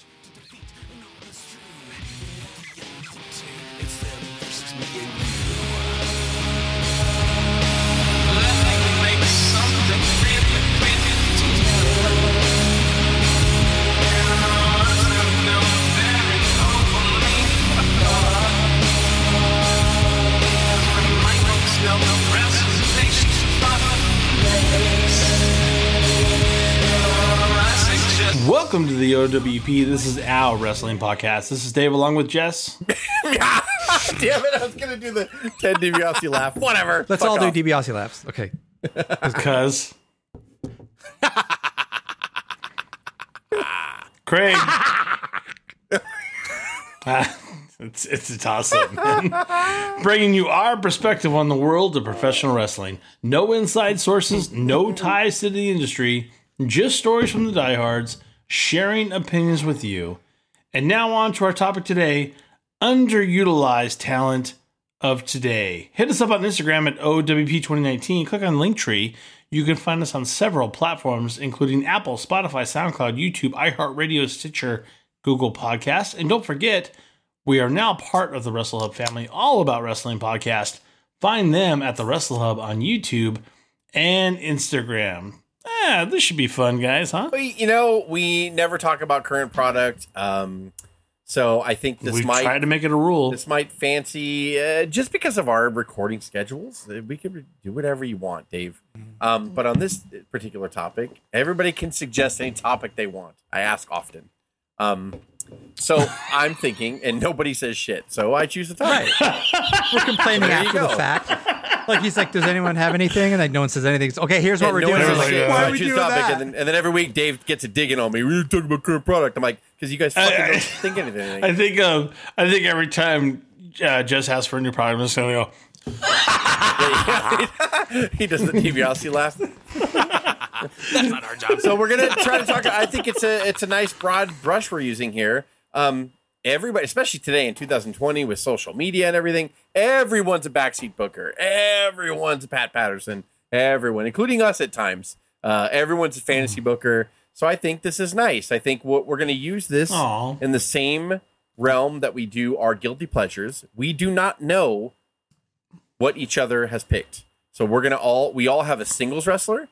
To the OWP. This is our wrestling podcast. This is Dave along with Jess. Damn it! I was gonna do the Ted DiBiase laugh. Whatever. Let's Fuck all off. do DiBiase laughs. Okay. Because Craig. Ah, it's it's a toss up. Bringing you our perspective on the world of professional wrestling. No inside sources, no ties to the industry, just stories from the diehards, sharing opinions with you. And now on to our topic today underutilized talent of today. Hit us up on Instagram at OWP2019. Click on Linktree. You can find us on several platforms, including Apple, Spotify, SoundCloud, YouTube, iHeartRadio, Stitcher, Google Podcasts. And don't forget, we are now part of the Wrestle Hub family, all about wrestling podcast. Find them at the Wrestle Hub on YouTube and Instagram. Ah, this should be fun, guys, huh? We- you know, we never talk about current product. Um, so I think this We've might try to make it a rule. this might fancy uh, just because of our recording schedules. uh, We can do whatever you want, Dave. Um, but on this particular topic, everybody can suggest any topic they want. I ask often. Um, so I'm thinking, and nobody says shit. So I choose the topic. We're complaining There after the fact. Like he's like, does anyone have anything? And like no one says anything. It's, okay, here's what And we're no doing. one says Everyone's shit. like, So uh, I we doing topic, that? and then, and then every week Dave gets a digging on me. We're talking about current product. I'm like, because you guys fucking I- don't think anything. I think um, I think every time uh, Jess asks for a new product, I'm just gonna go. he does the DiBiase laugh. That's not our job. So we're gonna try to talk. I think it's a it's a nice broad brush we're using here. Um, everybody, especially today in 2020 with social media and everything, everyone's a backseat booker. Everyone's a Pat Patterson. Everyone, including us at times. Uh, everyone's a fantasy booker. So I think this is nice. I think what we're going to use this Aw. in the same realm that we do our guilty pleasures. We do not know what each other has picked. So we're gonna all we all have a singles wrestler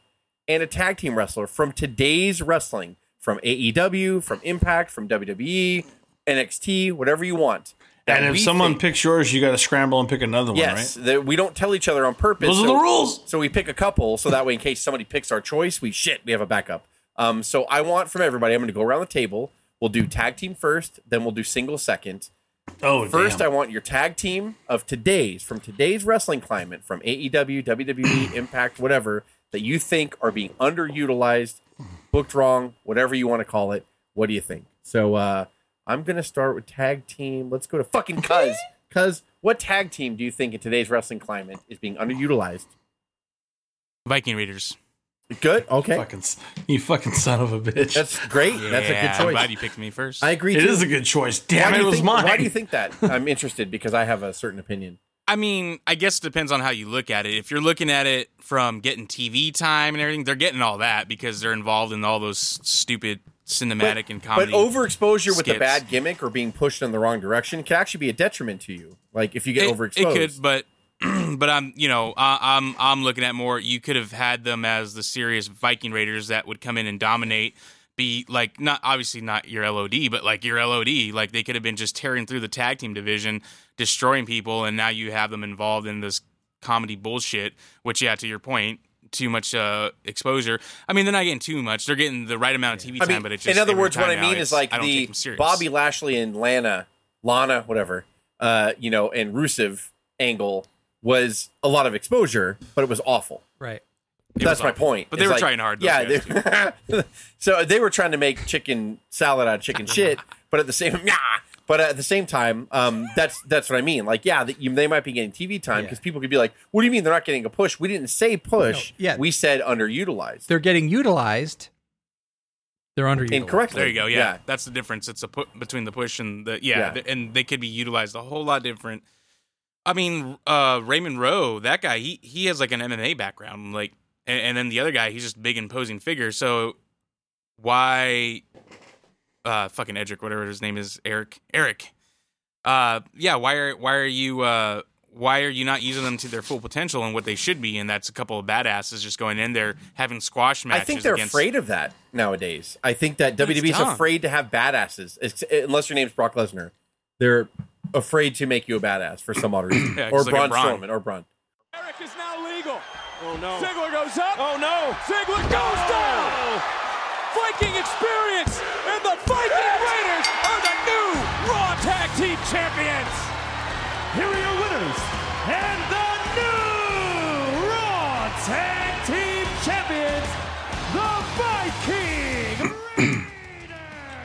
and a tag team wrestler from today's wrestling, from AEW, from Impact, from WWE, NXT, whatever you want. And if someone think- picks yours, you got to scramble and pick another one, yes, right? that we don't tell each other on purpose. Those are so- the rules. So we pick a couple, so that way, in case somebody picks our choice, we shit, we have a backup. Um, so I want from everybody. I'm going to go around the table. We'll do tag team first, then we'll do single second. Oh, First, damn. I want your tag team of today's, from today's wrestling climate, from AEW, WWE, Impact, whatever, that you think are being underutilized, booked wrong, whatever you want to call it. What do you think? So uh, I'm going to start with tag team. Let's go to fucking Cuz. Cuz, what tag team do you think in today's wrestling climate is being underutilized? Viking Raiders. Good. Okay. fucking, you fucking son of a bitch. That's great. That's a Yeah, good I'm choice. glad you picked me first. I agree. it too. is a good choice. Damn do it, it was think- mine. Why do you think that? I'm interested because I have a certain opinion. I mean, I guess it depends on how you look at it. If you're looking at it from getting TV time and everything, they're getting all that because they're involved in all those stupid cinematic and comedy. But overexposure with a bad gimmick or being pushed in the wrong direction can actually be a detriment to you. Like if you get it, overexposed. it could, but but I'm you know I, I'm I'm looking at more. You could have had them as the serious Viking Raiders that would come in and dominate. Be like not obviously not your LOD, but like your LOD. Like they could have been just tearing through the tag team division, destroying people, and now you have them involved in this comedy bullshit. Which yeah, to your point, too much uh, exposure. I mean, they're not getting too much. They're getting the right amount of TV I time, mean, but it's just in other words, what time I now mean is like the take them serious. Bobby Lashley and Lana, Lana, whatever, uh, you know, and Rusev angle was a lot of exposure, but it was awful. Right. It That's my awful. point. But they It's were like- trying hard. Yeah, guys, they, so they were trying to make chicken salad out of chicken shit, but at the same yeah, but at the same time, um, that's that's what I mean. Like, yeah, that you, they might be getting TV time because people could be like, "What do you mean they're not getting a push?" We didn't say push. No, yeah. we said underutilized. They're getting utilized. They're underutilized. Incorrectly. There you go. Yeah, Yeah. that's the difference. It's a put between the push and the yeah, Yeah. th- and they could be utilized a whole lot different. I mean, uh, Raymond Rowe, that guy, he he has like an MMA background, like, and, and then the other guy, he's just a big imposing figure. So why uh, fucking Edric, whatever his name is, Eric, Eric. Uh, yeah, why are why are you uh, why are you not using them to their full potential and what they should be? And that's a couple of badasses just going in there having squash matches. I think they're against, afraid of that nowadays. I think that But it's WWE's dumb. afraid to have badasses, unless your name's Brock Lesnar. They're afraid to make you a badass for some odd reason, Yeah, or like Braun Braun. Strowman, or Braun. Eric is now legal. Oh no. Ziggler goes up. Oh no. Ziggler goes down. Viking experience, and the Viking Raiders are the new Raw Tag Team Champions. Here are your winners, and the new Raw Tag Team Champions, the Viking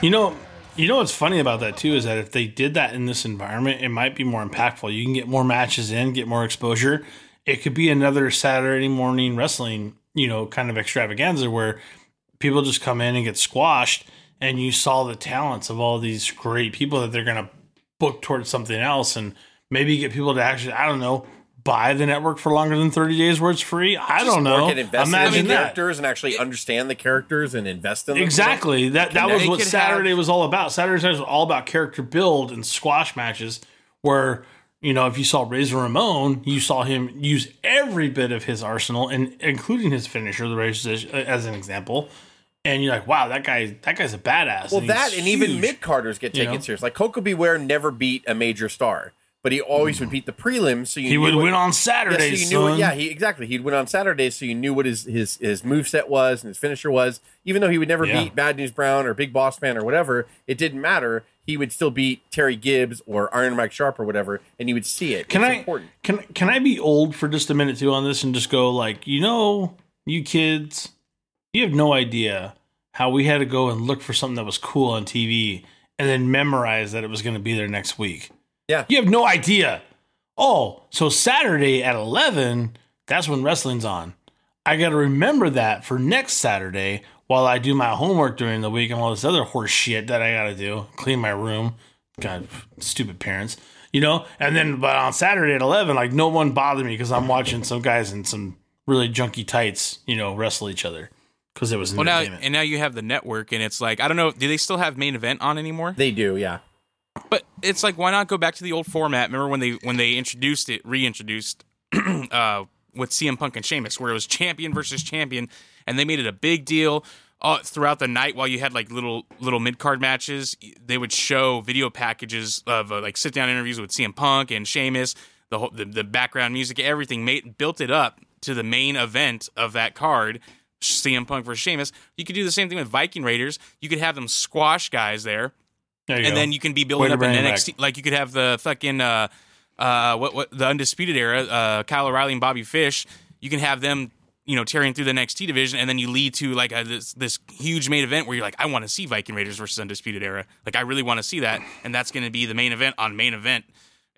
You know, you know what's funny about that too is that if they did that in this environment, it might be more impactful. You can get more matches in, get more exposure. It could be another Saturday morning wrestling, you know, kind of extravaganza where people just come in and get squashed, and you saw the talents of all these great people that they're going to book towards something else, and maybe get people to actually, I don't know, buy the network for longer than thirty days where it's free. I don't know. Or can invest in Imagine the that. characters and actually understand the characters and invest in them. Exactly. That that was what Saturday have- was all about. Saturday was all about character build and squash matches. Where you know, if you saw Razor Ramon, you saw him use every bit of his arsenal, and including his finisher, the Razor as an example. And you're like, wow, that guy, that guy's a badass. Well, he's that and even huge. mid carders get You taken know? serious. Like Koko B. Ware never beat a major star, but he always would mm-hmm. beat the prelims. So you he would what- win on Yeah, so you knew what, yeah, he exactly. He'd win on Saturdays, so you knew what his his his moveset was and his finisher was. Even though he would never Yeah. beat Bad News Brown or Big Boss Man or whatever, it didn't matter. He would still beat Terry Gibbs or Iron Mike Sharpe or whatever, and you would see it. Can It's I important. can can I be old for just a minute too on this and just go like, you know, you kids, you have no idea how we had to go and look for something that was cool on TV and then memorize that it was going to be there next week. Yeah. You have no idea. Oh, so Saturday at 11, that's when wrestling's on. I got to remember that for next Saturday while I do my homework during the week and all this other horse shit that I got to do, clean my room. God, stupid parents, you know? And then, but on Saturday at 11, like no one bothered me because I'm watching some guys in some really junky tights, you know, wrestle each other because it was Well, now entertainment. and now you have the network, and it's like I don't know. Do they still have main event on anymore? They do, yeah. But it's like, why not go back to the old format? Remember when they when they introduced it, reintroduced uh, with CM Punk and Sheamus, where it was champion versus champion, and they made it a big deal uh, throughout the night while you had like little little mid card matches. They would show video packages of uh, like sit down interviews with CM Punk and Sheamus, the whole the, the background music, everything made built it up to the main event of that card. CM Punk versus Sheamus. You could do the same thing with Viking Raiders. You could have them squash guys there There and go. then you can be building to up an NXT. Like you could have the fucking uh, uh, what what the undisputed era, uh, Kyle O'Reilly and Bobby Fish. You can have them, you know, tearing through the NXT division, and then you lead to like a, this this huge main event where you're like, I want to see Viking Raiders versus Undisputed Era. Like I really want to see that, and that's going to be the main event on main event.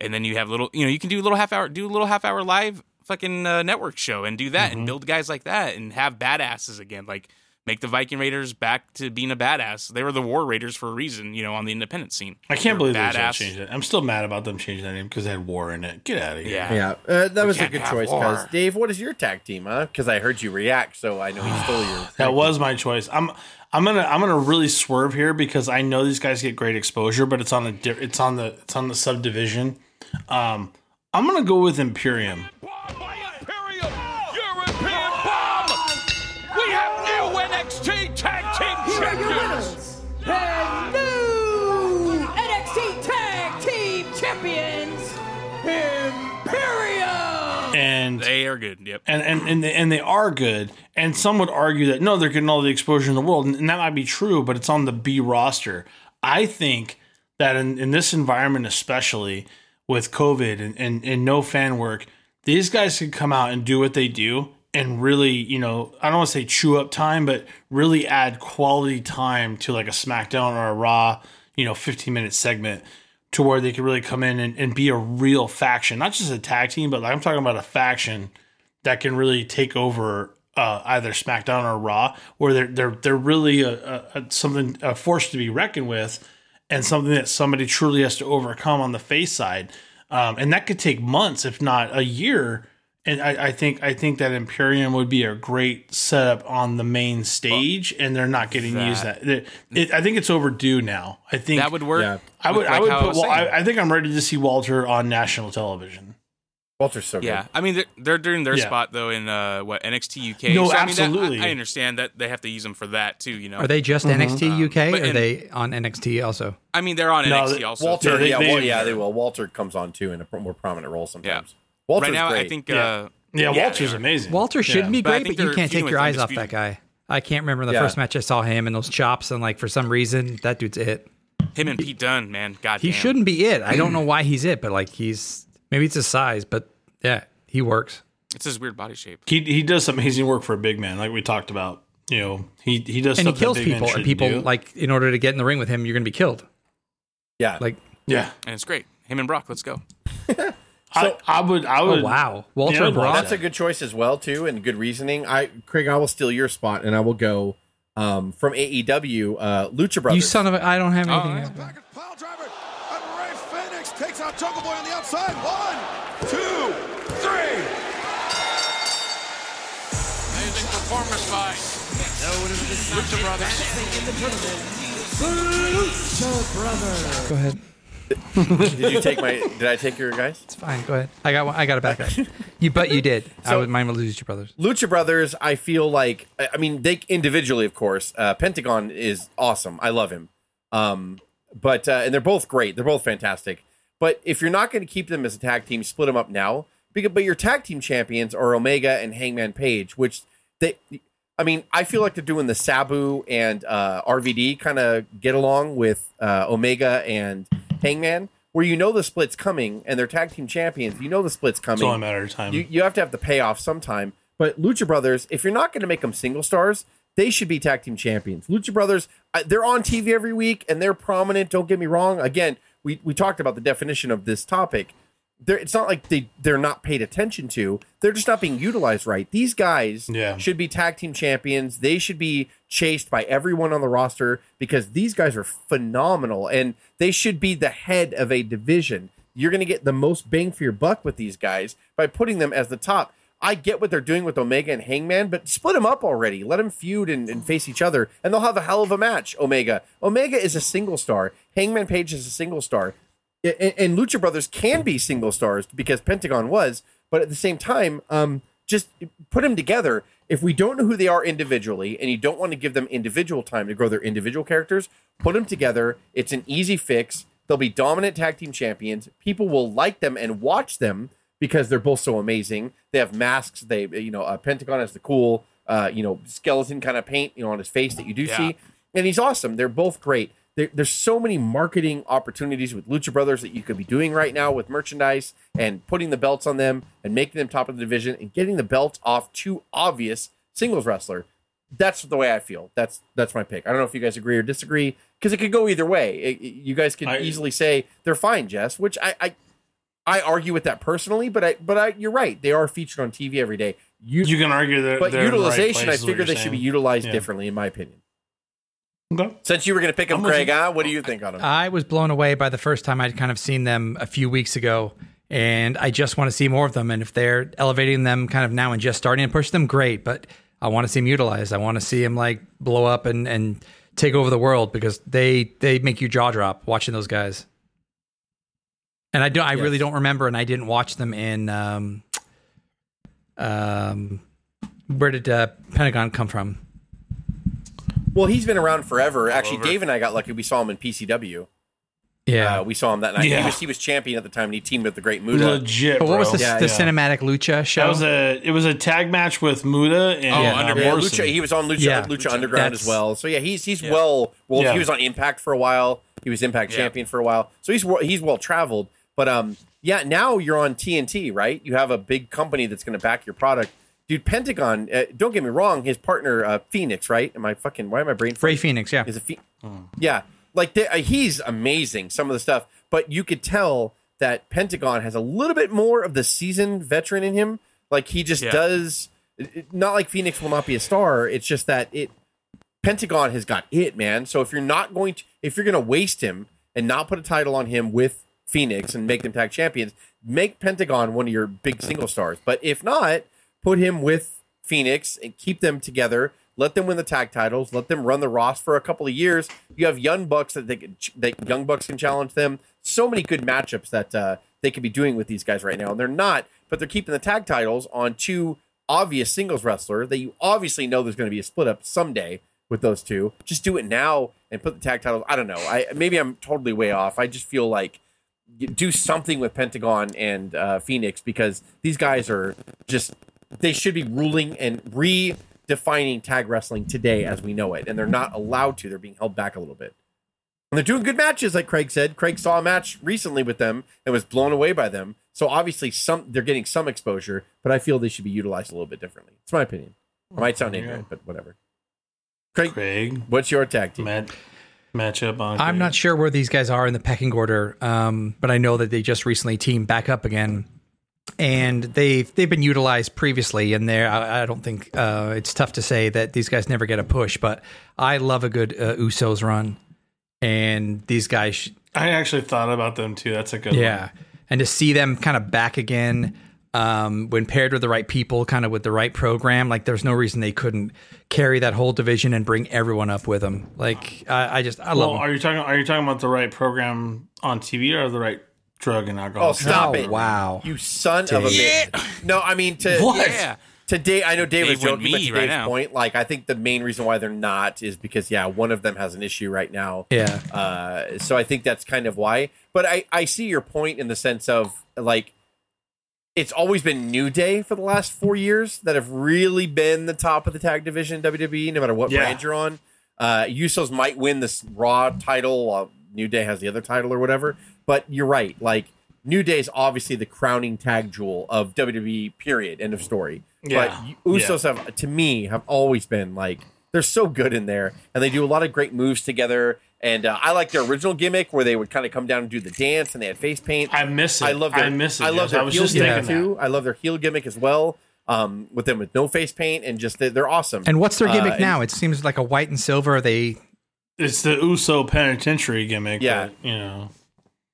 And then you have little, you know, you can do a little half hour, do a little half hour live fucking uh, network show and do that Mm-hmm. and build guys like that and have badasses again. Like make the Viking Raiders back to being a badass. They were the War Raiders for a reason, you know, on the independent scene. I can't They're believe they changed it. I'm still mad about them changing that name because they had war in it. Get out of here. Yeah. Yeah, uh, that was a good choice. war. Because Dave, what is your tag team, huh? Because I heard you react, so I know he stole your. That was my choice. I'm I'm gonna I'm gonna really swerve here because I know these guys get great exposure, but it's on a di- it's on the it's on the subdivision. Um, I'm gonna go with Imperium. Bomb Imperium, They are good. Yep. and and and they, and they are good. And some would argue that no, they're getting all the exposure in the world, and, that might be true, but it's on the B roster. I think that in, in this environment, especially with COVID and, and, and no fan work, these guys could come out and do what they do and really, you know, I don't want to say chew up time, but really add quality time to like a SmackDown or a Raw, you know, 15 minute segment to where they could really come in and, and be a real faction, not just a tag team, but like I'm talking about a faction that can really take over uh, either SmackDown or Raw, where they're they're they're really a, a, a something a force to be reckoned with, and something that somebody truly has to overcome on the face side, um, and that could take months, if not a year. And I, I think I think that Imperium would be a great setup on the main stage, and they're not getting That- used. That it, it, I think it's overdue now. I think That would work. Yeah. I would with, I would put. was Well, I. I think I'm ready to see Walter on national television. Walter's so good. Yeah, I mean they're, they're doing their Yeah. spot though in uh, what NXT UK. No, I mean, that- absolutely. I, I understand that they have to use them for that too. You know, Are they just Mm-hmm. NXT UK but or are in- they on NXT also? I mean, they're on No, NXT they- also. Walter, Yeah, they- yeah, they- well, yeah, they will. Walter comes on too in a pro- more prominent role sometimes. Walter's right now, great. I think. Yeah. Uh, Yeah, they Walter's amazing. Walter should Yeah. be great, think but you can't take your eyes off that guy. I can't remember the Yeah. first match I saw him and those chops, and like for some reason that dude's it. Him and Pete Dunne, man. God, He damn. shouldn't be it. I don't know why he's it, but like he's maybe it's his size, but yeah, he works. It's his weird body shape. He he does some amazing work for a big man, like we talked about. You know, he he does And he kills that big people, and people do. like in order to get in the ring with him, you're gonna be killed. yeah, Like, yeah. and it's great. Him and Brock, let's go. I, I would I oh would wow, Walter Yeah, and Brock. that's a good choice as well too, and good reasoning. I Craig, I will steal your spot, and I will go um, from AEW, uh, Lucha Brothers. you son of a! I don't have Oh, anything. yeah. else. Package pile driver, and Rey Fenix takes out Jungle Boy on the outside. One, two, three. Amazing performance by Lucha Brothers. Lucha Brothers. Go ahead. Did you take my? Did I take your guys? It's fine. Go ahead. I got one. I got a back up. You, but you did. I So- would mine with Lucha Brothers. Lucha Brothers, I feel like I I mean they individually, of course. Uh, Pentagon is awesome. I love him. Um, but uh, and they're both great. They're both fantastic. But if you're not going to keep them as a tag team, split them up now. Because, but your tag team champions are Omega and Hangman Page, which they. I mean, I feel like they're doing the Sabu and uh, RVD kind of get along with uh, Omega and Hangman, where you know the split's coming, and they're tag team champions. You know the split's coming. It's only a matter of time. You, you have to have the payoff sometime. But Lucha Brothers, if you're not going to make them single stars, they should be tag team champions. Lucha Brothers, they're on TV every week and they're prominent. Don't get me wrong. Again, we, we talked about the definition of this topic. They're, it's not like they, they're not paid attention to. They're just not being utilized right. These guys Yeah. should be tag team champions. They should be chased by everyone on the roster because these guys are phenomenal and they should be the head of a division. You're going to get the most bang for your buck with these guys by putting them as the top. I get what they're doing with Omega and Hangman, but split them up already. Let them feud and, and face each other, and they'll have a hell of a match. Omega. Omega is a single star. Hangman Page is a single star. And, and Lucha Brothers can be single stars because Pentagon was, but at the same time, um, just put them together. If we don't know who they are individually, and you don't want to give them individual time to grow their individual characters, put them together. It's an easy fix. They'll be dominant tag team champions. People will like them and watch them because they're both so amazing. They have masks. They, you know, uh, Pentagon has the cool, uh, you know, skeleton kind of paint, you know, on his face that you do Yeah. see, and he's awesome. They're both great. There, there's so many marketing opportunities with Lucha Brothers that you could be doing right now with merchandise and putting the belts on them and making them top of the division and getting the belt off too obvious singles wrestler. That's the way I feel. That's that's my pick. I don't know if you guys agree or disagree because it could go either way. It- it- you guys could I- easily say they're fine, Jess, which I, I I argue with that personally, but I but I you're right. They are featured on TV every day. You, you can argue that, but the right utilization, I figure they should be utilized Yeah. differently, in my opinion. Okay. Since you were going to pick them, I'm Craig, you. huh? What do you think on them? I was blown away by the first time I'd kind of seen them a few weeks ago, and I just want to see more of them. And if they're elevating them kind of now and just starting to push them, great. But I want to see them utilized. I want to see them like blow up and and take over the world because they they make you jaw drop watching those guys. And I don't. I really don't remember, and I didn't watch them in. Um, um, where did uh, Pentagon come from? Well, he's been around forever. Actually, over. Dave and I got lucky. We saw him in PCW. Yeah. Uh, we saw him that night. Yeah. He was he was champion at the time, and he teamed with the Great Muta. Legit. but what was the, Yeah, the yeah. cinematic lucha show? That was a it was a tag match with Muta and Oh, uh, Underground. Yeah, Morrison. Lucha, he was on Lucha, Yeah. Lucha Lucha Underground as well. So yeah, he's he's well. Well, Yeah. he was on Impact for a while. He was Impact Yeah. champion for a while. So he's he's well traveled. But um, yeah, now you're on TNT, right? You have a big company that's going to back your product. Dude, Pentagon. Uh, don't get me wrong. His partner, uh, Fenix, right? Am I fucking? Why am I brain? Rey Fenix, yeah. is a fe- yeah like they, uh, he's amazing some of the stuff but you could tell that pentagon has a little bit more of the seasoned veteran in him like he just Yeah. does it- it- not like fenix will not be a star it's just that it pentagon has got it man so if you're not going to if you're going to waste him and not put a title on him with fenix and make them tag champions make Pentagon one of your big single stars. But if not, put him with Fenix and keep them together. Let them win the tag titles. Let them run the Ross for a couple of years. You have Young Bucks that they can, that Young Bucks can challenge them. So many good matchups that uh, they could be doing with these guys right now, and they're not. But they're keeping the tag titles on two obvious singles wrestler that you obviously know there's going to be a split up someday with those two. Just do it now and put the tag titles. I don't know. I maybe I'm totally way off. I just feel like do something with Pentagon and uh, Fenix because these guys are just they should be ruling and redefining tag wrestling today as we know it, and they're not allowed to. They're being held back a little bit. And they're doing good matches, like Craig said. Craig saw a match recently with them and was blown away by them. So obviously, some they're getting some exposure, but I feel they should be utilized a little bit differently. It's my opinion. I might sound ignorant, but whatever. Craig, Craig, what's your tag team? mat, matchup on. I'm not sure where these guys are in the pecking order, um, but I know that they just recently teamed back up again, and they've they've been utilized previously. And there, I, I don't think uh, it's tough to say that these guys never get a push. But I love a good uh, Usos run, and these guys, sh- I actually thought about them too. That's a good yeah, and to see them kind of back again. Um, when paired with the right people, kind of with the right program, like there's no reason they couldn't carry that whole division and bring everyone up with them. Like I, I just I love Well, are you talking? Are you talking about the right program on TV or the right drug and alcohol? Oh, stop Oh, it! wow. you son of a bitch. No, I mean to What? Yeah. Today, I know Dave was Dave went joking, but me to right Dave's now. point, like I think the main reason why they're not is because yeah, one of them has an issue right now. Yeah. Uh, so I think that's kind of why. But I I see your point in the sense of like it's always been New Day for the last four years that have really been the top of the tag division in WWE, no matter what Yeah. brand you're on. Uh, Usos might win this Raw title, while New Day has the other title or whatever. But you're right, like New Day is obviously the crowning tag jewel of WWE. Period. End of story. Yeah. But Usos have, to me, have always been like they're so good in there, and they do a lot of great moves together. And uh, I like their original gimmick where they would kind of come down and do the dance, and they had face paint. I miss it. I love their, I miss it. I love yes. their I was heel just gimmick too. that. I love their heel gimmick as well. Um, with them with no face paint and just they're, they're awesome. And what's their Uh, gimmick and- now? It seems like a white and silver. They It's the USO penitentiary gimmick. Yeah. but, you know.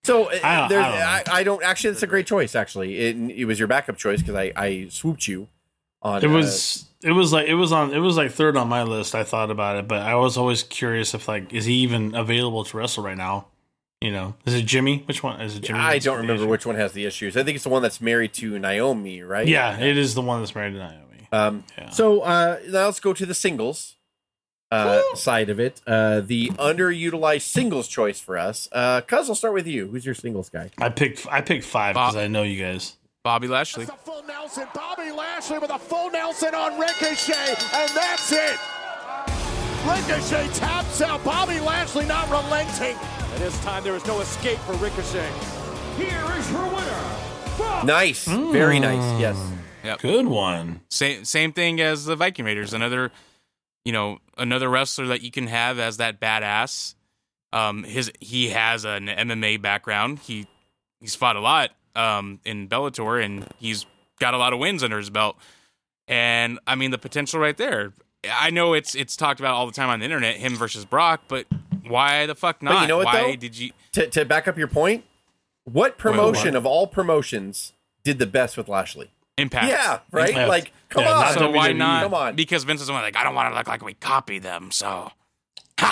So uh, I don't- there's- I don't. I, I don't actually. That's a great choice. Actually, it, it was your backup choice because I, I swooped you on. It uh, was it was like it was on it was like third on my list. I thought about it, but I was always curious if like is he even available to wrestle right now? You know, is it Jimmy? Which one is it? Jimmy? I don't remember issue? which one has the issues. I think it's the one that's married to Naomi, right? Yeah, it is the one that's married to Naomi. Um, Yeah. So uh, now let's go to the singles uh, side of it. Uh, the underutilized singles choice for us. Uh, Cuz, I'll start with you. Who's your singles guy? I picked I picked five because Bob- I know you guys. Bobby Lashley. That's a full Nelson. Bobby Lashley with a full Nelson on Ricochet, and that's it. Ricochet taps out. Bobby Lashley not relenting. And this time there is no escape for Ricochet. Here is your winner. From Nice, very nice. Yes. Good one. Same same thing as the Viking Raiders. Another, you know, another wrestler that you can have as that badass. Um, his he has an MMA background. He he's fought a lot um in Bellator, and he's got a lot of wins under his belt. And I mean, the potential right there. I know it's it's talked about all the time on the internet, him versus Brock, but why the fuck not? you know what, why though? did you? To, to back up your point, what promotion of all promotions did the best with Lashley? Impact. Yeah, right. Impact. Like, come Yeah, on. not So why not? Come on. Because Vince is one like, I don't want to look like we copy them. So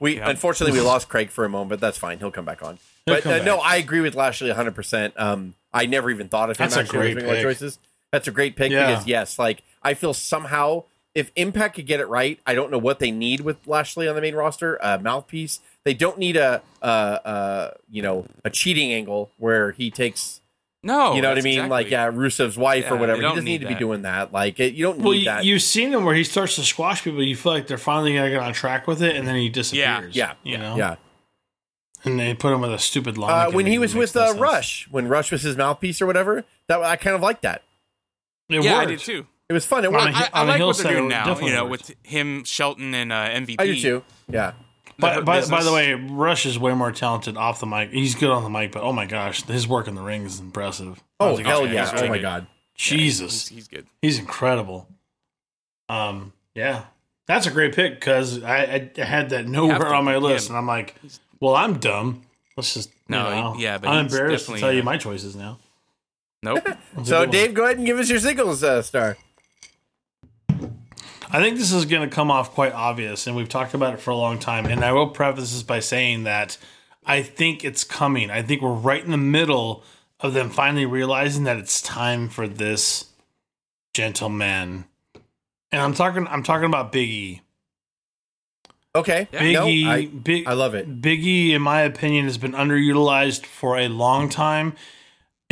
We unfortunately we lost Craig for a moment, but that's fine. He'll come back on. He'll but come uh, no. I agree with Lashley 100. percent Um, I never even thought of him That's a actually great making my pick. choices. That's a great pick Yeah. because yes, like I feel somehow if Impact could get it right, I don't know what they need with Lashley on the main roster. A mouthpiece. They don't need a uh uh you know a cheating angle where he takes no, you know what I mean exactly- like yeah Rusev's wife Yeah, or whatever. they He don't doesn't need, need to be doing that. Like it, you don't Well, need you, that. you've seen him where he starts to squash people. You feel like they're finally gonna get on track with it, and then he disappears. yeah, you know. yeah. and they put him with a stupid line. Uh, when he was with uh, Rush, when Rush was his mouthpiece or whatever, that I kind of like that. it Yeah, I worked. did too. It was fun. It worked. I- I, I on like what they're doing now. You know, worked. with him, Shelton, and uh, MVP. I do too. Yeah. By, by, by the way, Rush is way more talented off the mic. He's good on the mic, but oh my gosh, his work in the ring is impressive. I Oh like, hell okay, yeah! he's Oh my good. god. Jesus, he's, he's good. he's incredible. Um, yeah, that's a great pick because I, I had that nowhere on my list, him. and I'm like, well, I'm dumb. Let's just No, you know, yeah, but I'm he's embarrassed to definitely, tell you uh, my choices now. Nope. So, good one. Dave, go ahead and give us your singles uh, star. I think this is going to come off quite obvious, and we've talked about it for a long time. And I will preface this by saying that I think it's coming. I think we're right in the middle of them finally realizing that it's time for this gentleman. And I'm talking. I'm talking about Biggie. E. Okay. Big No, E. I, Big. I love it. Big E, in my opinion, has been underutilized for a long time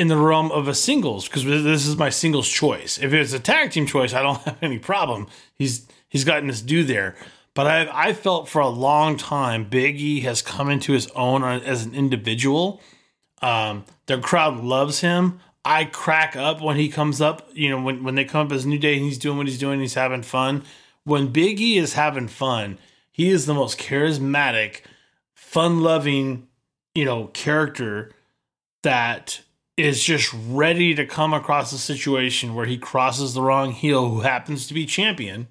in the realm of a singles because this is my singles choice. If it's a tag team choice, I don't have any problem. He's he's gotten his due there. But I I felt for a long time Big E has come into his own as an individual. Um, the crowd loves him. I crack up when he comes up. You know, when when they come up as New Day and he's doing what he's doing, he's having fun. When Big E is having fun, he is the most charismatic, fun-loving, you know, character that is just ready to come across a situation where he crosses the wrong heel who happens to be champion,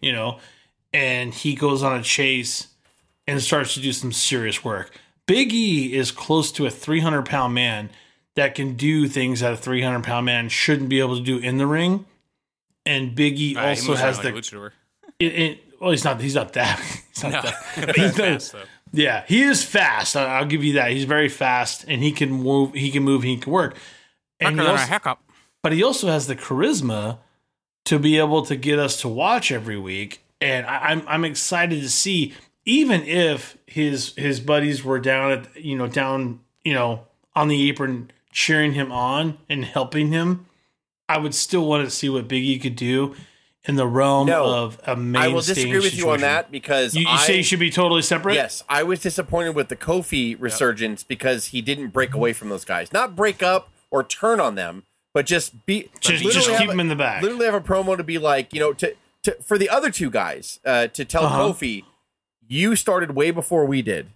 you know, and he goes on a chase and starts to do some serious work. Big E is close to a 300 pound man that can do things that a 300 pound man shouldn't be able to do in the ring. And Big E Right, also has the luchador. it, it, well, he's not. He's not that. He's not No, that. he's fast though. Yeah, he is fast. I'll give you that. He's very fast, and he can move. He can move. He can work. And he Quicker than a also, hiccup. but he also has the charisma to be able to get us to watch every week. And I, I'm I'm excited to see, even if his his buddies were down at you know down you know on the apron cheering him on and helping him, I would still want to see what Big E could do in the realm No, of a main. I will disagree with you on that because You, you I, say he should be totally separate. Yes, I was disappointed with the Kofi resurgence because he didn't break away from those guys. Not break up or turn on them, but just be Just- literally just keep them in the back. Literally have a promo to be like, you know, to, to for the other two guys uh, to tell Uh-huh. Kofi, you started way before we did.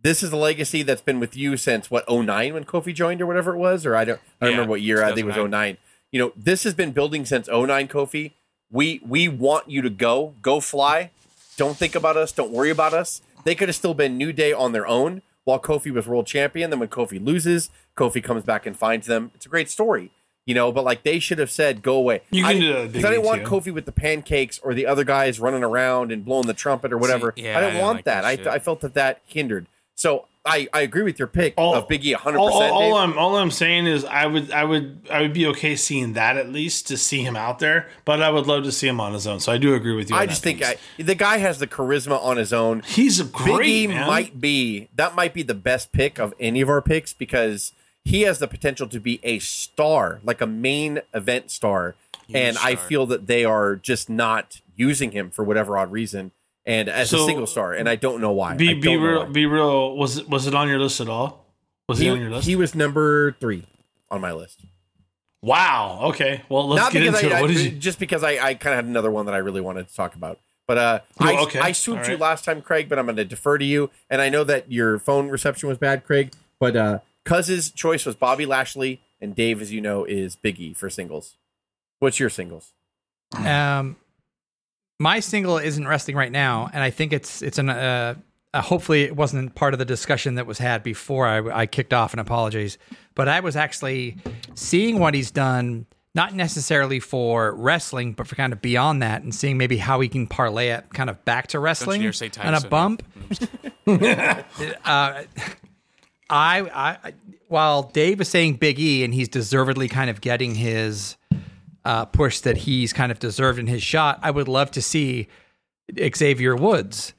This is a legacy that's been with you since what 09 when Kofi joined or whatever it was, or I don't I don't Yeah, remember what year. I think it was 2009. 09. You know, this has been building since 09, Kofi. We we want you to go, go fly. Don't think about us. Don't worry about us. They could have still been New Day on their own while Kofi was world champion. Then when Kofi loses, Kofi comes back and finds them. It's a great story, you know. But like they should have said, "Go away." You can I, do that with 'cause Big I didn't want too. Kofi with the pancakes or the other guys running around and blowing the trumpet or whatever. See, yeah, I I didn't didn't want like that. that I. I felt that that hindered. So I I agree with your pick All- of Biggie 100. All, all, percent all I'm all I'm saying is I would I would I would be okay seeing that at least to see him out there, but I would love to see him on his own. So I do agree with you. I on just that think. I, the guy has the charisma on his own. he's a great Big E man. might be that might be the best pick of any of our picks because he has the potential to be a star, like a main event star. and I feel that they are just not using him for whatever odd reason, and as a single star, and I don't know why. be be real why. be real. Was it was it on your list at all? Was he, He, on your list? he was number three on my list. wow. Okay. Well, let's Not get because into I, it. What I did you? just because I, I kind of had another one that I really wanted to talk about. But uh, Oh, I, okay. I swooped All you last time, Craig, but I'm going to defer to you. And I know that your phone reception was bad, Craig. But uh, Cuz's choice was Bobby Lashley, and Dave, as you know, is Biggie for singles. What's your singles? Um, my single isn't resting right now, and I think it's it's an uh, uh, hopefully it wasn't part of the discussion that was had before I, I kicked off. And apologies, but I was actually seeing what he's done, not necessarily for wrestling, but for kind of beyond that, and seeing maybe how he can parlay it kind of back to wrestling dare say on a Tyson. bump. uh, I, I, while Dave is saying Big E, and he's deservedly kind of getting his uh, push that he's kind of deserved in his shot, I would love to see Xavier Woods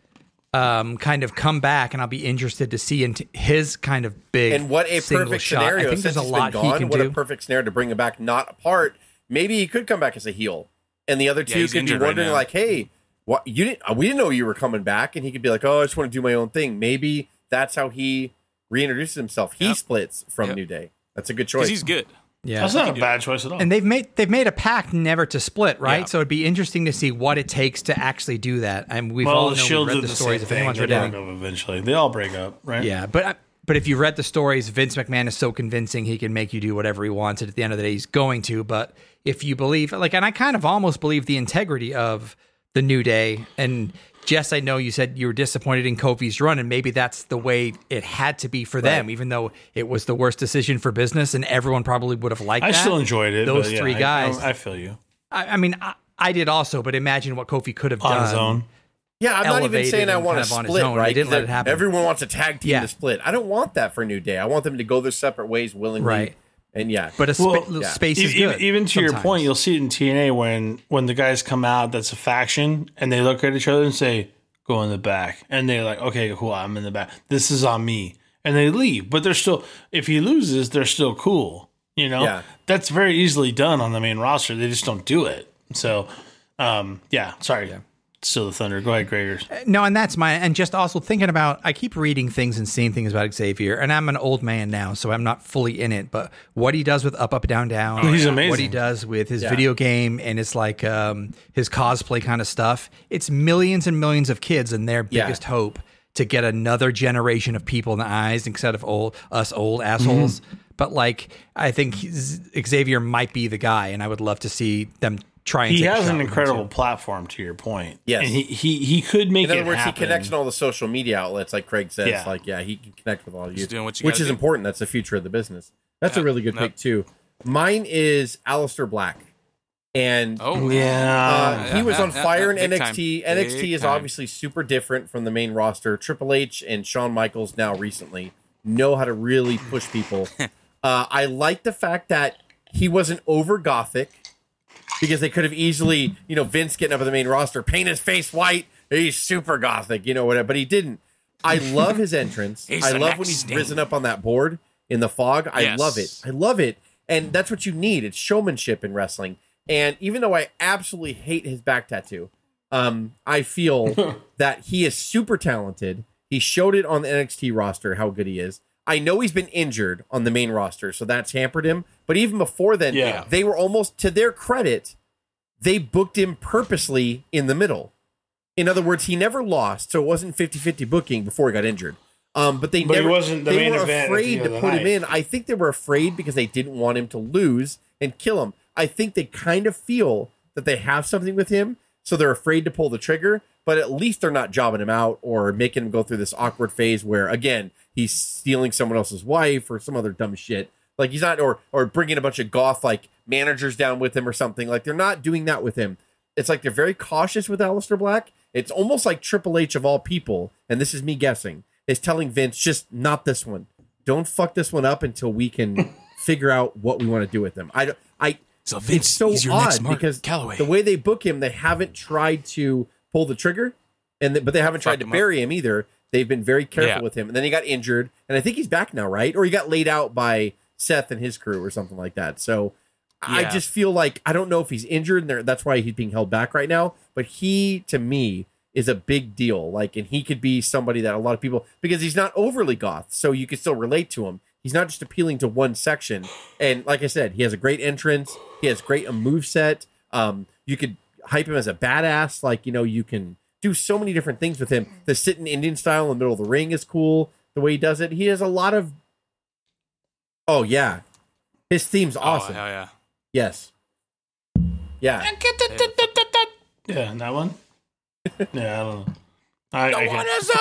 um, kind of come back, and I'll be interested to see into his kind of big And what a single perfect shot. scenario I think since there's a lot been he gone. can What do. a perfect scenario to bring him back, not apart. Maybe he could come back as a heel, and the other two he's could be injured right wondering, like, "Hey, what you didn't? We didn't know you were coming back." And he could be like, "Oh, I just want to do my own thing." Maybe that's how he reintroduces himself. He Yep. splits from Yep. New Day. That's a good choice. he's good. Yeah, That's not a bad choice at all. and they've made they've made a pact never to split, right? Yeah. So it'd be interesting to see what it takes to actually do that. And we've well, all the know, Shields read the, the stories. same If anyone's They read broke any, up eventually. They all break up, right? Yeah, but I- but if you read the stories, Vince McMahon is so convincing he can make you do whatever he wants, and at the end of the day, he's going to. But if you believe, like, and I kind of almost believe the integrity of the New Day, and Jess, I know you said you were disappointed in Kofi's run, and maybe that's the way it had to be for them, even though it was the worst decision for business, and everyone probably would have liked I that. still enjoyed it. Those but yeah, three I- guys. I, I feel you I, I mean, I, I did also, but imagine what Kofi could have on done. his own. Yeah, I'm not even saying I and want kind to of on his split, own. right? They didn't let 'Cause it happen. Everyone wants a tag team Yeah. to split. I don't want that for New Day. I want them to go their separate ways willingly. Right. And yeah, But a spa- Well, little yeah. space is E- e- good. Even to your point, you'll see it in TNA when when the guys come out that's a faction and they look at each other and say, "Go in the back," and they're like, "Okay, cool, I'm in the back. This is on me," and they leave. But they're still, if he loses, they're still cool. You know, Yeah. that's very easily done on the main roster. They just don't do it. So, um, yeah, sorry. Still the Thunder. Go ahead, Gregors. No, and that's my and just also thinking about I keep reading things and seeing things about Xavier, and I'm an old man now, so I'm not fully in it. But what he does with Up Up Down Down, Oh, he's amazing. What he does with his Yeah. video game and it's like um, his cosplay kind of stuff. It's millions and millions of kids and their Yeah. biggest hope to get another generation of people in the eyes instead of old us old assholes. Mm-hmm. But like I think Xavier might be the guy, and I would love to see them try and. He take a has shot an incredible platform. To your point, Yes. and he he he could make in other it words, happen. he connects on all the social media outlets, like Craig says. Yeah. Like, yeah, he can connect with all of you, doing what you which is do. important. That's the future of the business. That's a really good Yep. pick too. Mine is Aleister Black, and Oh Yeah, Uh, he was yeah, on yeah, fire yeah, in NXT. time. NXT Big is time. obviously super different from the main roster. Triple H and Shawn Michaels now recently know how to really push people. uh, I like the fact that he wasn't over gothic because they could have easily, you know, Vince getting up on the main roster, paint his face white. He's super gothic, you know, whatever. But he didn't. I love his entrance. I love when he's Sting. risen up on that board in the fog. I Yes. love it. I love it. And that's what you need. It's showmanship in wrestling. And even though I absolutely hate his back tattoo, um, I feel that he is super talented. He showed it on the NXT roster how good he is. I know he's been injured on the main roster, so that's hampered him. But even before then, Yeah. they were almost to their credit, they booked him purposely in the middle. In other words, he never lost, so it wasn't 50-50 booking before he got injured. Um, but they But never wasn't the they main were event at the afraid to put him in. I think they were afraid because they didn't want him to lose and kill him. I think they kind of feel that they have something with him, so they're afraid to pull the trigger. But at least they're not jobbing him out or making him go through this awkward phase where again he's stealing someone else's wife or some other dumb shit. Like he's not, or or bringing a bunch of goth like managers down with him or something. Like they're not doing that with him. It's like they're very cautious with Aleister Black. It's almost like Triple H of all people, and this is me guessing, is telling Vince just not this one. Don't fuck this one up until we can figure out what we want to do with him. I don't- I So it's Vince, so he's your odd next because Calaway. the way they book him, they haven't tried to pull the trigger, and th- but they haven't tried to him up. bury him either. They've been very careful Yeah. with him, and then he got injured, and I think he's back now, right? Or he got laid out by Seth and his crew or something like that. So I just feel like I don't know if he's injured, and that's why he's being held back right now. But he, to me, is a big deal. Like, and he could be somebody that a lot of people because he's not overly goth, so you can still relate to him. He's not just appealing to one section. And like I said, he has a great entrance. He has great a move set. Um, you could hype him as a badass. Like you know, you can do so many different things with him. The sitting Indian style in the middle of the ring is cool. The way he does it, he has a lot of. Oh yeah, his theme's oh, awesome. Oh, hell yeah. Yes. Yeah. Yeah, that one. yeah, I don't know. I, I can't- is of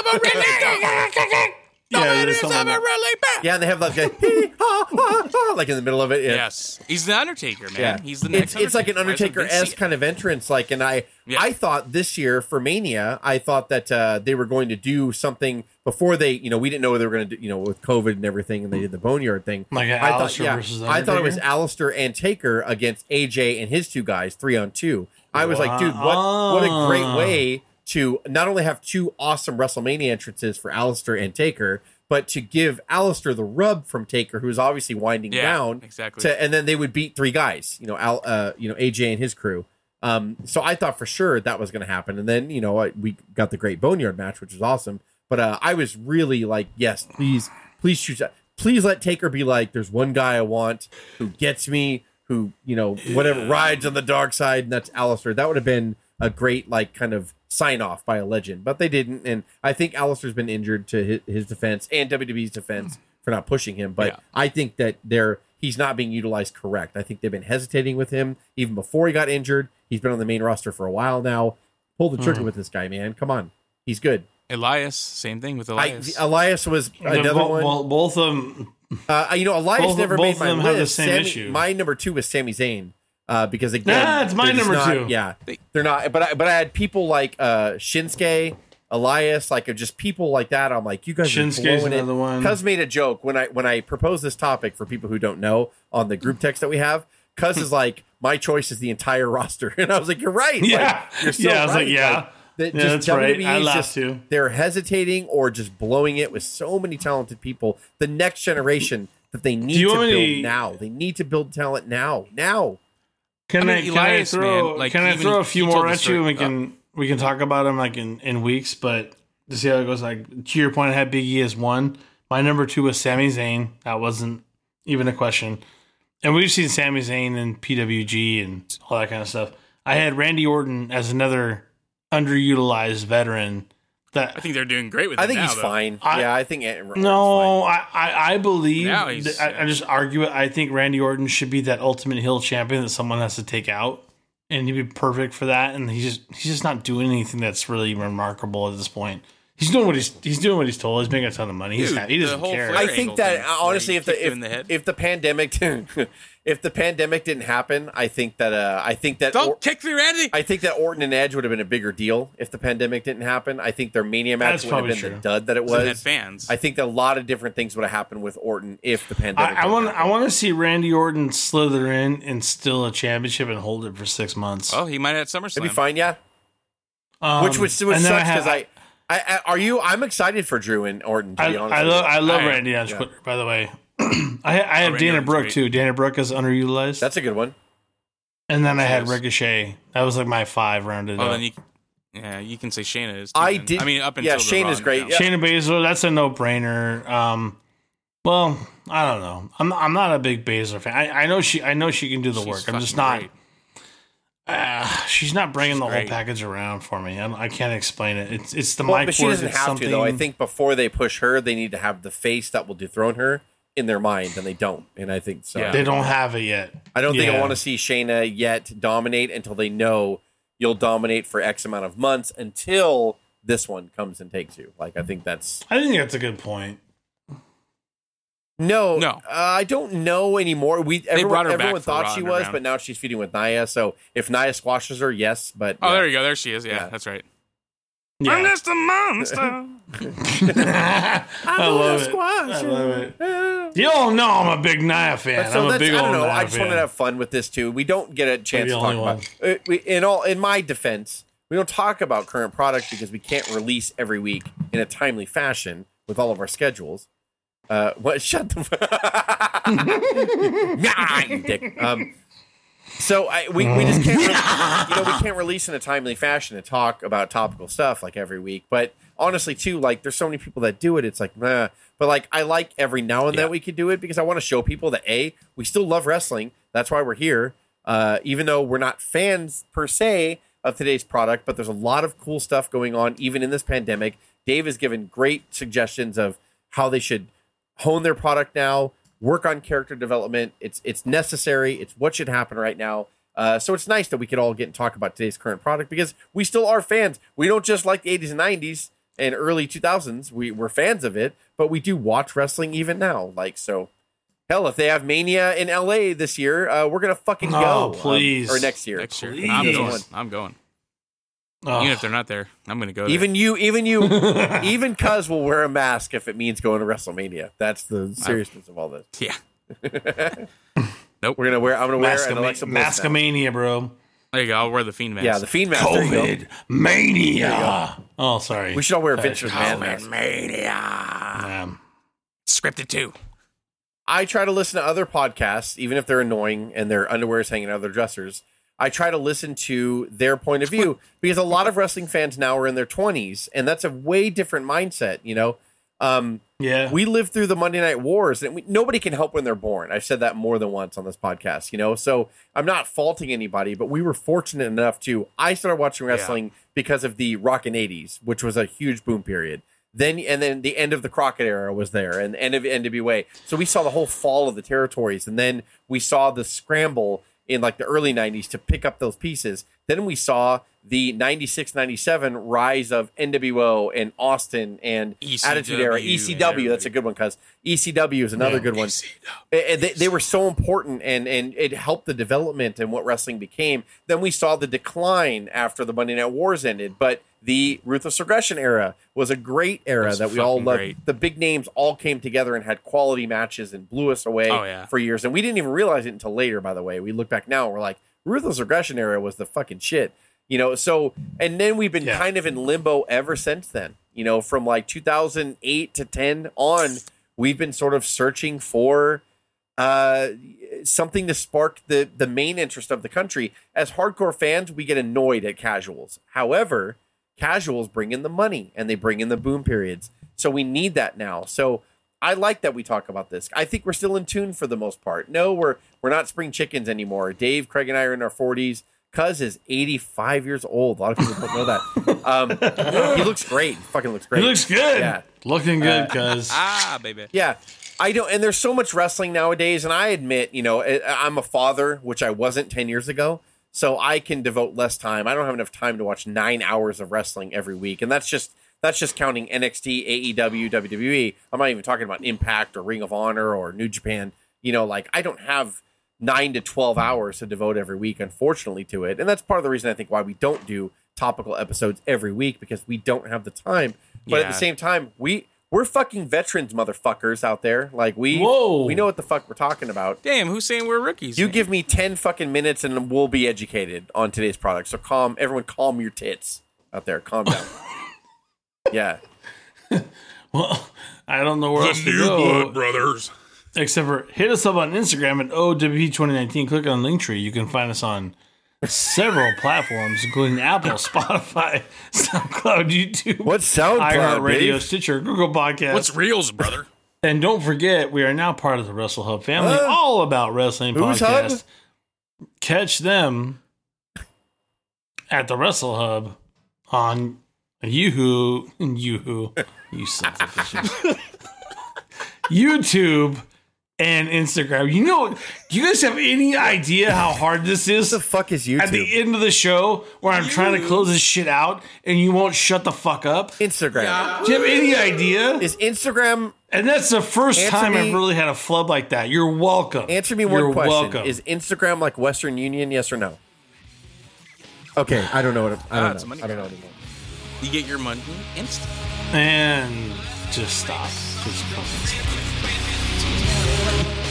a really yeah, there's something really bad. Yeah, they have like a ha, ha, ha, like in the middle of it. Yeah. Yes, he's the Undertaker, man. Yeah, He's the it's next. it's like an Might as well Undertaker Vince esque kind of entrance. Like, and I Yeah. I thought this year for Mania, I thought that uh, they were going to do something before they, you know, we didn't know they were going to do, you know, with COVID and everything, and they did the Boneyard thing. Like an I thought, yeah, I thought it was Undertaker? Aleister and Taker against AJ and his two guys, three on two. I was like, dude, what what a great way to not only have two awesome WrestleMania entrances for Aleister and Taker, but to give Aleister the rub from Taker, who's obviously winding Yeah, down, exactly. to and then they would beat three guys, you know, Al, uh, you know, AJ and his crew. Um, so I thought for sure that was going to happen, and then you know I, we got the great Boneyard match, which was awesome. But uh, I was really like, yes, please, please choose, please let Taker be like, there's one guy I want who gets me, who you know, whatever rides on the dark side, and that's Aleister. That would have been a great like kind of sign off by a legend, but they didn't, and I think Aleister's been injured to his, his defense and WWE's defense for not pushing him, but Yeah. I think that they're he's not being utilized correct. I think they've been hesitating with him even before he got injured. He's been on the main roster for a while now. pull the trigger with this guy, man. Come on, he's good. Elias, same thing with I, Elias. Elias was The- another bo- one. bo- both of them. Uh, you know, Elias Both- never both made of my them list. have the same Sammy- issue. My number two was Sami Zayn. Uh, because again, Nah, it's my number not- two. Yeah, They- they're not. But I, but I had people like uh, Shinsuke, Elias, like just people like that. I'm like, you guys Shinsuke's are blowing it. another one. Cuz made a joke when I when I proposed this topic for people who don't know on the group text that we have. Cuz is like, my choice is the entire roster, and I was like, you're right. Like, Yeah. you're so Yeah, I was like, right. yeah. that Yeah, just that's right. I is laughed just too. they're hesitating or just blowing it with so many talented people. The next generation that they need to build me now. They need to build talent now. Now. Can I I, mean, can I throw man, like, can I throw a few more at you and we can we can talk about them like in, in weeks, but to see how it goes. Like to your point, I had Big E as one. My number two was Sami Zayn. That wasn't even a question. And we've seen Sami Zayn and PWG and all that kind of stuff. I had Randy Orton as another underutilized veteran. That I think they're doing great with. I him think now, he's though. fine. I- yeah, I think Aaron Rodgers is No, I, I, I believe. Now he's- I, I just argue it. I think Randy Orton should be that ultimate hill champion that someone has to take out, and he'd be perfect for that. And he's just he's just not doing anything that's really remarkable at this point. He's doing what he's he's doing what he's told. He's making a ton of money. He's Dude, happy. He doesn't care. I think that thing, where honestly, if the if, the if the pandemic didn't, if the pandemic didn't happen, I think that uh, I think that Don't Or- kick me, Randy. I think that Orton and Edge would have been a bigger deal if the pandemic didn't happen. I think their Mania match That's would have probably been the dud that it And had was. fans. I think that a lot of different things would have happened with Orton if the pandemic. I, I want. I want to see Randy Orton slither in and steal a championship and hold it for six months. oh, he might have at SummerSlam. It'd be fine, yeah. Um, which which, which and sucks then I had- because I, I, I are you? I'm excited for Drew and Orton. To I, be honest, I love. I love I- Randy on yeah. Twitter. By the way, I I have Dana Brooke great. too. Dana Brooke is underutilized. That's a good one. and then I had Yes. Ricochet. That was like my five rounded Oh, up. then you, yeah, you can say Shayna is. Too, I then. did- I mean, up until yeah, the Shane Raw is great. now. Yeah. Shayna Baszler, that's a no brainer. Um, well, I don't know. I'm I'm not a big Baszler fan. I, I know she I know she can do the She's work. I'm just not. great. Uh, she's not bringing She's the whole package around for me. I, don't- I can't explain it. It's it's the Well, mic but she doesn't It's have something. to though. I think before they push her, they need to have the face that will dethrone her in their mind, and they don't. And I think so. Yeah. they don't have it yet. I don't think I want to see Shayna yet dominate until they know you'll dominate for X amount of months until this one comes and takes you. Like I think that's I think that's a good point. no, No. Uh, I don't know anymore. We everyone, brought her everyone for thought she was, Underground. but now she's feeding with Nia. So if Nia squashes her, yes. But Oh, yeah. there you go. There she is. Yeah, Yeah. that's right. Yeah. I'm just a monster. I love it. I love it. You all know I'm a big Nia fan. So I'm a big I don't old know. Nia I just fan. wanted to have fun with this too. We don't get a chance to talk only about. Uh, we, in all, in my defense, we don't talk about current product because we can't release every week in a timely fashion with all of our schedules. Uh, what? Shut the. nah, you dick. Um, so I, we, we just can't, re- you know, we can't release in a timely fashion and talk about topical stuff like every week. But honestly, too, like there's so many people that do it. It's like, nah. But like, I like every now and then we could do it because I want to show people that a we still love wrestling. That's why we're here. Uh, even though we're not fans per se of today's product, but there's a lot of cool stuff going on even in this pandemic. Dave has given great suggestions of how they should hone their product now, work on character development. It's it's necessary. It's what should happen right now. Uh, so it's nice that we could all get and talk about today's current product because we still are fans. We don't just like the 80s and 90s and early 2000s. We we're fans of it, but we do watch wrestling even now. Like so, hell, if they have Mania in LA this year, uh, we're gonna fucking Oh, go. um, please. or next year. Next year, Please. I'm going. I'm going. Oh. Even if they're not there, I'm going to go. There. Even you, even you, even Cuz will wear a mask if it means going to WrestleMania. That's the seriousness of all this. yeah. Nope. We're gonna wear. I'm gonna wear an Mascoma- Alexa Bliss mask. Mascomania, bro. There you go. I'll wear the fiend mask. Yeah, the Fiend mask. There you go. COVID mania. Oh, sorry. We should all wear a Vince McMahon COVID mask. mania. Yeah. Scripted too. I try to listen to other podcasts, even if they're annoying and their underwear is hanging out of their dressers. I try to listen to their point of view because a lot of wrestling fans now are in their 20s, and that's a way different mindset. You know, um, Yeah. we lived through the Monday Night Wars, and we, nobody can help when they're born. I've said that more than once on this podcast. You know, so I'm not faulting anybody, but we were fortunate enough to. I started watching wrestling because of the Rockin' '80s, which was a huge boom period. Then and then the end of the Crockett era was there, and the end of NWA. So we saw the whole fall of the territories, and then we saw the scramble in like the early '90s to pick up those pieces. Then we saw the 96 97 rise of NWO and Austin and ECW Attitude Era. ECW, that's a good one, cuz ECW is another Yeah. good one. And they, they were so important and, and it helped the development and what wrestling became. Then we saw the decline after the Monday Night Wars ended. But the Ruthless Aggression era was a great era that we all loved. great. The big names all came together and had quality matches and blew us away Oh, yeah. for years. And we didn't even realize it until later, by the way. We look back now and we're like, Ruthless Aggression era was the fucking shit. You know, so and then we've been Yeah. kind of in limbo ever since then. You know, from like 2008 to 10 on, we've been sort of searching for uh, something to spark the the main interest of the country. As hardcore fans, we get annoyed at casuals. However, casuals bring in the money and they bring in the boom periods. So we need that now. So I like that we talk about this. I think we're still in tune for the most part. No, we're we're not spring chickens anymore. Dave, Craig, and I are in our forties. Cuz is 85 years old. A lot of people don't know that. Um, he looks great. He fucking looks great. He looks good. Yeah. Looking good, cuz. Ah, baby. Yeah. I don't, and there's so much wrestling nowadays, and I admit, you know, I'm a father, which I wasn't 10 years ago, so I can devote less time. I don't have enough time to watch nine hours of wrestling every week, and that's just that's just counting NXT, AEW, WWE. I'm not even talking about Impact or Ring of Honor or New Japan. You know, like I don't have nine to 12 hours to devote every week, unfortunately, to it, and that's part of the reason I think why we don't do topical episodes every week because we don't have the time. But at the same time, we we're fucking veterans, motherfuckers out there. Like we Whoa. we know what the fuck we're talking about. Damn, who's saying we're rookies? You give me ten fucking minutes and we'll be educated on today's product. So calm, everyone, calm your tits out there. Calm down. yeah, Well, I don't know where else to go. brothers. Except for hit us up on Instagram at OWP2019. Click on Linktree. You can find us on several platforms, including Apple, Spotify, SoundCloud, YouTube, What's SoundCloud, Radio, Dave? Stitcher, Google Podcast. What's reals, brother? and don't forget, we are now part of the Wrestle Hub family, uh, all about wrestling Who's podcast. Hub? Catch them at the Wrestle Hub on Yoo-hoo, Yoo-hoo, you sons of bitches. YouTube and Instagram. You know, do you guys have any idea how hard this is? what the fuck is YouTube? At the end of the show, where I'm trying to close this shit out, and you won't shut the fuck up. Instagram Do you have any idea? is Instagram. And that's the first Answer time me- I've really had a flub like that. You're welcome. Answer me one You're question: welcome. Is Instagram like Western Union? Yes or no? Okay, I don't know what it, I don't it's know. I don't know anymore. You get your money instant. and just stop. Just fucking stop. Thank you.